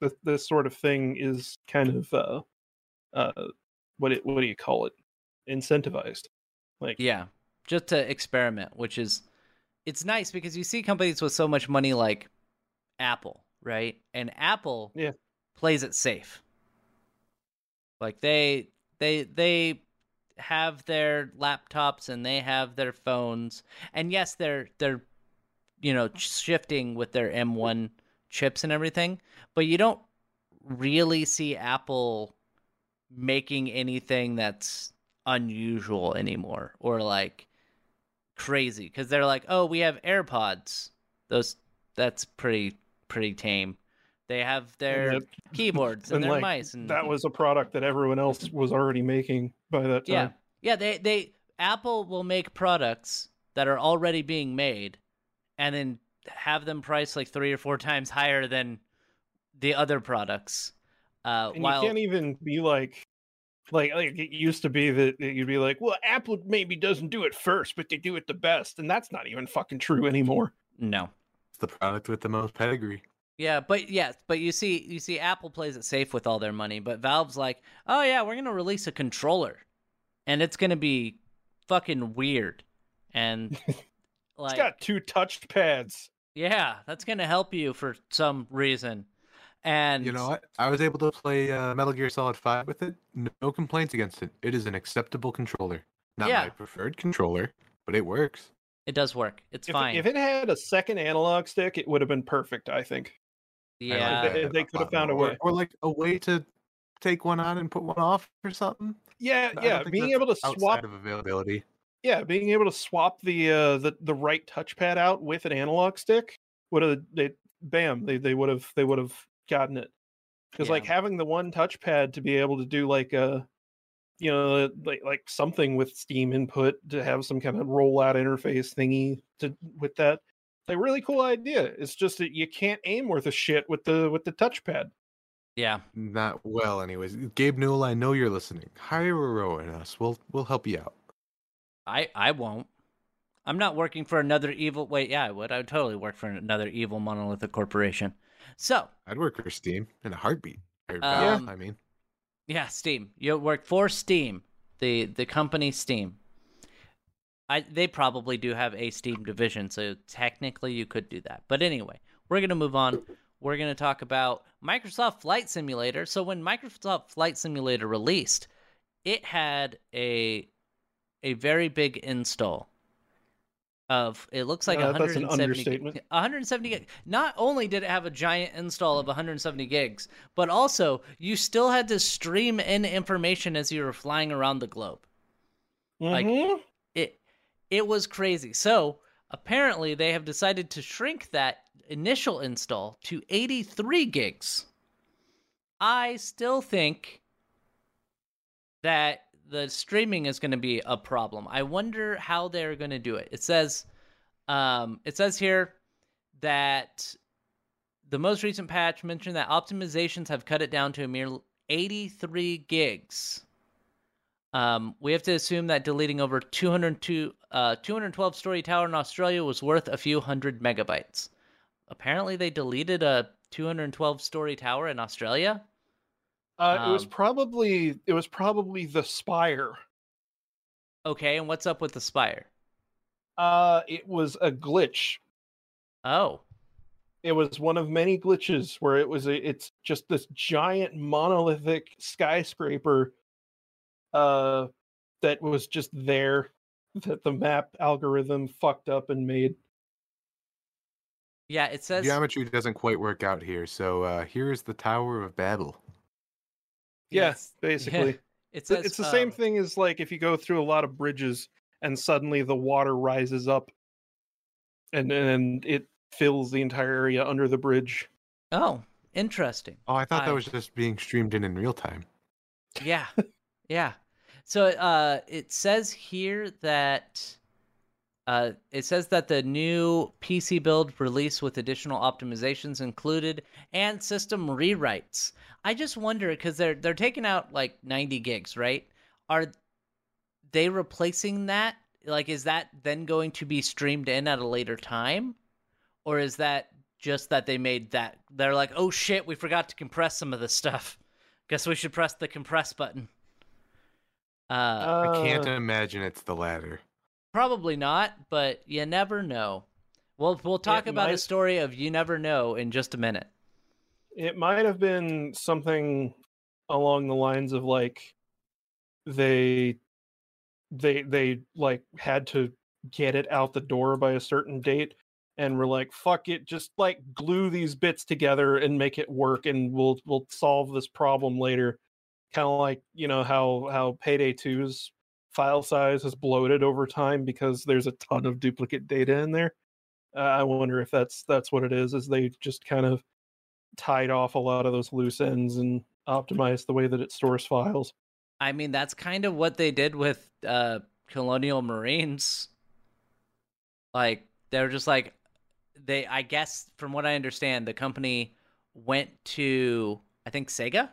this this sort of thing is kind of uh uh what it what do you call it incentivized like Yeah, just to experiment, which is it's nice because you see companies with so much money like Apple, right? And Apple Yeah. plays it safe. Like they they they have their laptops and they have their phones. And yes, they're they're you know shifting with their M1 chips and everything, but you don't really see Apple making anything that's unusual anymore or like crazy. Because they're like oh we have airpods. Those that's pretty pretty tame. They have their keyboards and, and, their like, mice and that was a product that everyone else was already making by that time. Yeah yeah they they apple will make products that are already being made and then have them priced like three or four times higher than the other products uh and while you can't even be like like like it used to be that that you'd be like well apple maybe doesn't do it first but they do it the best and that's not even fucking true anymore. No. It's the product with the most pedigree. Yeah, but yeah, but you see, you see, Apple plays it safe with all their money, but Valve's like, oh yeah, we're gonna release a controller, and it's gonna be fucking weird, and like, it's got two touch pads yeah, that's gonna help you for some reason, and You know what? I was able to play uh, Metal Gear Solid 5 with it. No complaints against it. It is an acceptable controller. Not Yeah. my preferred controller, but it works. it does work. It's if, fine. if it had a second analog stick it would have been perfect i think I like yeah, they- they could have found a way. Or like a way to take one on and put one off or something. Yeah, I yeah. Being able to swap, of availability. yeah, being able to swap the uh the the right touchpad out with an analog stick would have they bam they they would have they would have gotten it because like having the one touchpad to be able to do like a you know like like something with Steam input to have some kind of rollout interface thingy to with that. Like really cool idea. It's just that you can't aim worth a shit with the with the touchpad. yeah. Not well, anyways. Gabe Newell, I know you're listening. Hire a row in us. We'll we'll help you out. I I won't. I'm not working for another evil. Wait, yeah, I would. I would totally work for another evil monolithic corporation. So I'd work for Steam in a heartbeat. Or Um, Valve, I mean. Yeah, Steam. You work for Steam, the the company Steam. I they probably do have a Steam division, so technically you could do that. But anyway, we're gonna move on. We're gonna talk about Microsoft Flight Simulator. So when Microsoft Flight Simulator released, it had a a very big install of it looks like Uh, that's an 170 understatement. 170 gig. Not only did it have a giant install of 170 gigs, but also you still had to stream in information as you were flying around the globe. Like- Mhm. It was crazy. So, apparently they have decided to shrink that initial install to 83 gigs. I still think that the streaming is going to be a problem. I wonder how they're going to do it. It says um it says here that the most recent patch mentioned that optimizations have cut it down to a mere 83 gigs. Um, we have to assume that deleting over 202, uh, 212 story tower in Australia was worth a few hundred megabytes. Apparently, they deleted a 212 story tower in Australia. Uh, it was Um, probably it was probably the Spire. Okay, and what's up with the Spire? Uh, it was a glitch. Oh, It was one of many glitches where it was a, it's just this giant monolithic skyscraper uh that was just there that the map algorithm fucked up and made. yeah, it says. Geometry doesn't quite work out here, so uh, here is the Tower of Babel. Yeah, yes, basically. It It's- says it's the same um, thing as like if you go through a lot of bridges and suddenly the water rises up and and it fills the entire area under the bridge. Oh, interesting. Oh, I thought I- that was just being streamed in in real time. Yeah. yeah. So uh it says here that uh it says that the new PC build release with additional optimizations included and system rewrites. I just wonder cuz they're they're taking out like 90 gigs, right? Are they replacing that? Like is that then going to be streamed in at a later time? Or is that just that they made that they're like, "Oh shit, we forgot to compress some of this stuff." Guess we should press the compress button. Uh, I can't Uh, imagine it's the latter. probably not, but you never know. We'll we'll talk It about a story of you never know in just a minute. It might have been something along the lines of like they they they like had to get it out the door by a certain date and we're like fuck it just like glue these bits together and make it work and we'll we'll solve this problem later kind of like you know how how payday 2's file size has bloated over time because there's a ton of duplicate data in there uh, i wonder if that's that's what it is is they just kind of tied off a lot of those loose ends and optimized the way that it stores files. I mean, that's kind of what they did with uh, Colonial Marines. Like they're just like they. I guess from what I understand, the company went to I think Sega,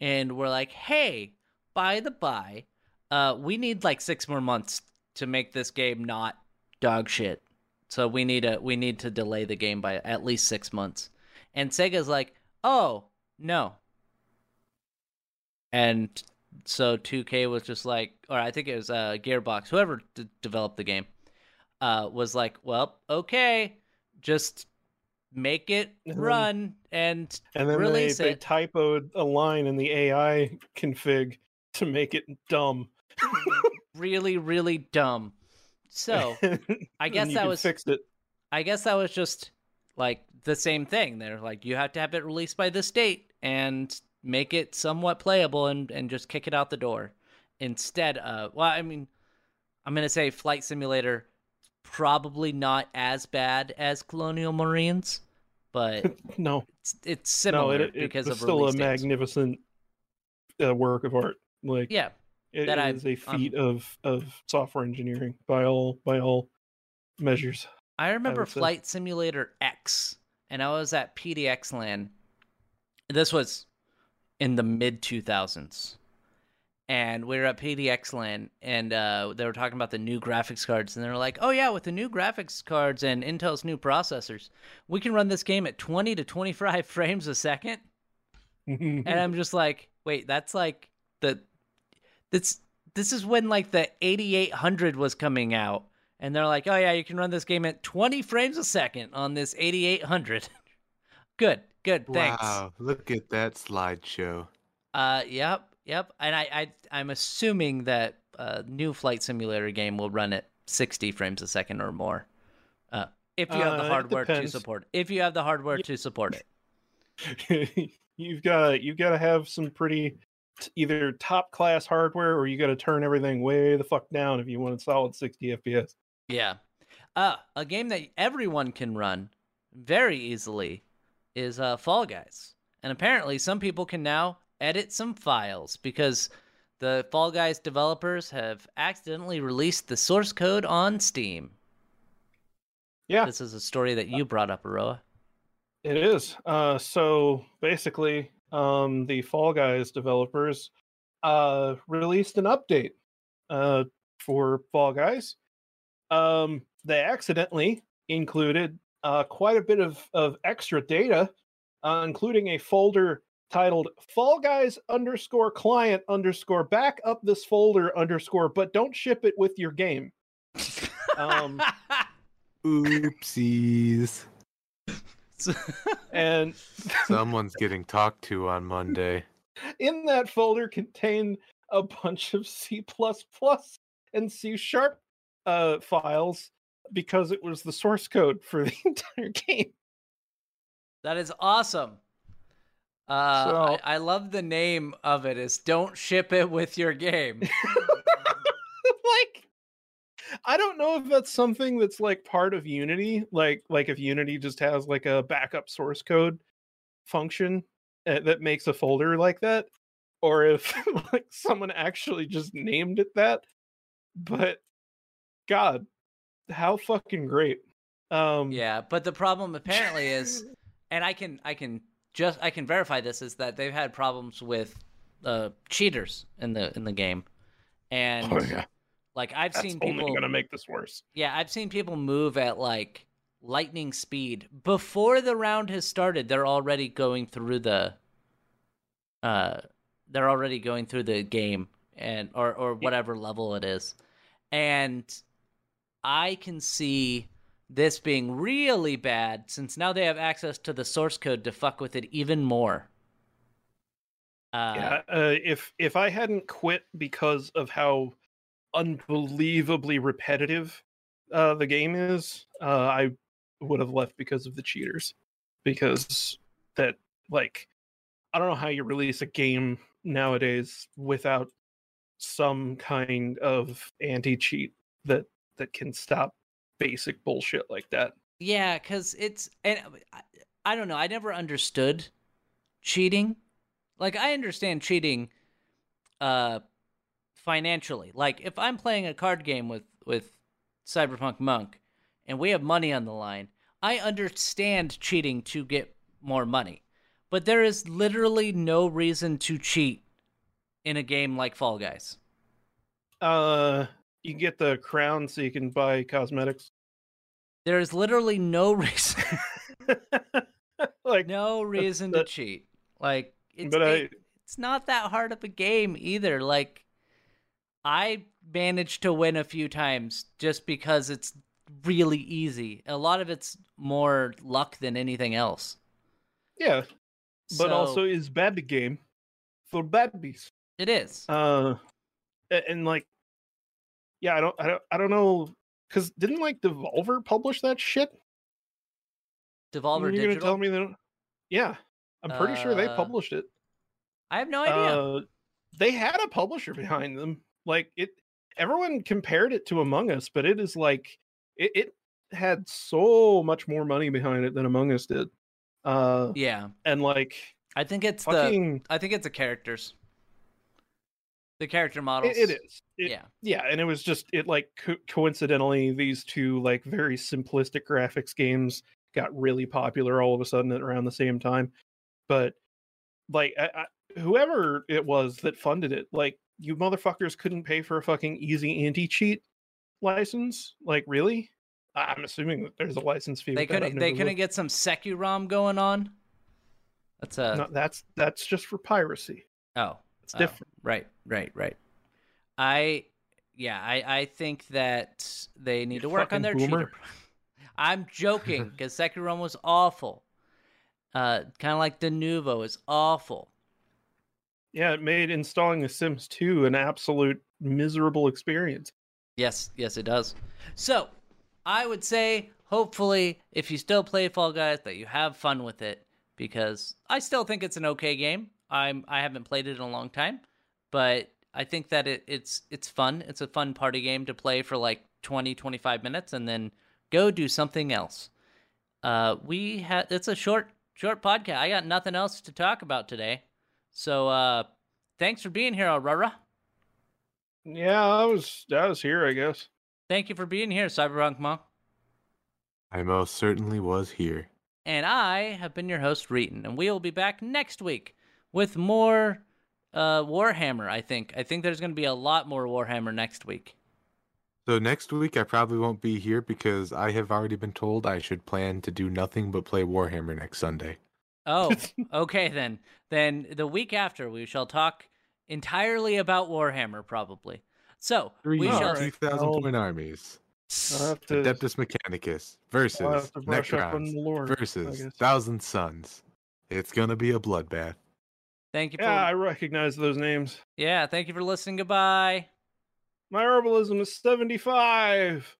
and we're like, hey, by the by, uh, we need like six more months to make this game not dog shit. So we need a we need to delay the game by at least six months. And Sega's like, oh no. And so 2K was just like, or I think it was uh, Gearbox, whoever d- developed the game, uh, was like, well, okay, just make it And then- run and And then they, release they it. typoed a line in the AI config to make it dumb. really, really dumb. So I guess that was fixed it. I guess that was just like the same thing. They're like, you have to have it released by this date and make it somewhat playable and, and just kick it out the door. Instead of, well, I mean, I'm to say Flight Simulator, probably not as bad as Colonial Marines, but No, it's, it's no, similar it, it because of still a dates. magnificent uh, work of art. Like Yeah, it that I- is a feat of of software engineering by all by all measures. I remember say. Flight Simulator X, and I was at PDXLAN. This was in the mid 2000s. And we were at PDXLAN, and uh, they were talking about the new graphics cards. And they're like, oh, yeah, with the new graphics cards and Intel's new processors, we can run this game at 20 to 25 frames a second. And I'm just like, Wait, that's like the this this is when like the 8800 was coming out and they're like, "Oh yeah, you can run this game at 20 frames a second on this 8800." good. Good. Thanks. Wow, look at that slideshow. Uh yep. Yep. And I I I'm assuming that uh new flight simulator game will run at 60 frames a second or more. Uh if you have Uh, the it hardware to support. If you have the hardware to support it. you've got you've got to have some pretty t- either top class hardware or you got to turn everything way the fuck down if you want a solid 60 fps Yeah. Uh, a game that everyone can run very easily is uh, Fall Guys. And apparently, some people can now edit some files because the Fall Guys developers have accidentally released the source code on Steam. yeah This is a story that you brought up, Aurora. it is uh so basically um the fall guys developers uh released an update uh for fall guys um they accidentally included uh quite a bit of of extra data uh, including a folder titled fall guys underscore client underscore back up this folder underscore but don't ship it with your game Um, Oopsies. and Someone's getting talked to on Monday. in that folder contained a bunch of C and C sharp uh, files because it was the source code for the entire game. that is awesome. Uh, So- I, I love the name of it. Is don't ship it with your game. like, I don't know if that's something that's like part of Unity, like like if Unity just has like a backup source code function uh, that makes a folder like that, or if like someone actually just named it that. But God, how fucking great! Um, Yeah, but the problem apparently is, and I can I can just I can verify this is that they've had problems with uh, cheaters in the in the game, and Oh, yeah. like I've that's seen only people gonna make this worse. yeah I've seen people move at like lightning speed before the round has started. They're already going through the uh they're already going through the game and or or whatever level it is, and I can see this being really bad since now they have access to the source code to fuck with it even more. Uh, yeah, uh, if if I hadn't quit because of how unbelievably repetitive uh, the game is, uh, I would have left because of the cheaters. Because that, like, I don't know how you release a game nowadays without some kind of anti-cheat that that can stop basic bullshit like that. Yeah, because it's and I, I don't know. I never understood cheating. Like I understand cheating, uh, financially. Like if I'm playing a card game with with Cyberpunk Monk, and we have money on the line, I understand cheating to get more money. But there is literally no reason to cheat in a game like Fall Guys. Uh, you can get the crown so you can buy cosmetics. There is literally no reason, like no reason to cheat. Like it's I it's not that hard of a game either. Like I managed to win a few times just because it's really easy. A lot of it's more luck than anything else. yeah, but So, also is bad the game for bad beasts. it is. Uh, and like, yeah, I don't, I don't, I don't know, because didn't like Devolver publish that shit? Devolver You're gonna Digital. tell me don't? Yeah, I'm pretty sure they Uh, published it. I have no idea. Uh, they had a publisher behind them. Like it, everyone compared it to Among Us, but it is like it, it had so much more money behind it than Among Us did. Uh, yeah, and like I think it's the. I think it's the characters. The character models. it, it is. It- yeah. yeah and it was just it like co- coincidentally these two like very simplistic graphics games got really popular all of a sudden at around the same time but like I, I, whoever it was that funded it like you motherfuckers couldn't pay for a fucking easy anti-cheat license like really i'm assuming that there's a license fee They with that. I've couldn't. They couldn't looked. get some SecuROM going on. That's a. No, that's that's just for piracy Oh, It's oh, different. right, right, right. I, yeah, I, I think that they need You to work on their boomer. cheater. I'm joking because Second Run was awful. Uh, kind of like Denuvo is awful. Yeah, it made installing The Sims 2 an absolute miserable experience. Yes, yes, it does. So, I would say, hopefully, if you still play Fall Guys, that you have fun with it because I still think it's an okay game. I'm I haven't played it in a long time, but I think that it, it's it's fun. It's a fun party game to play for like 20, 25 minutes and then go do something else. Uh, we had it's a short short podcast. I got nothing else to talk about today, so uh, thanks for being here, Aurora. Yeah, I was I was here, I guess. Thank you for being here, Cyberpunk Monk. I most certainly was here. And I have been your host, Reetin, and we will be back next week with more uh, Warhammer. I think. I think there's going to be a lot more Warhammer next week. So next week I probably won't be here because I have already been told I should plan to do nothing but play Warhammer next Sunday. Oh, okay then. Then the week after we shall talk entirely about Warhammer, probably. So Three we All shall. right. 2,000 I'll- point armies. To, Adeptus Mechanicus versus have to brush up on the Necrons versus. Thousand Suns. It's gonna be a bloodbath. Thank you for. Yeah, I recognize those names. Yeah, thank you for listening. Goodbye. My herbalism is 75.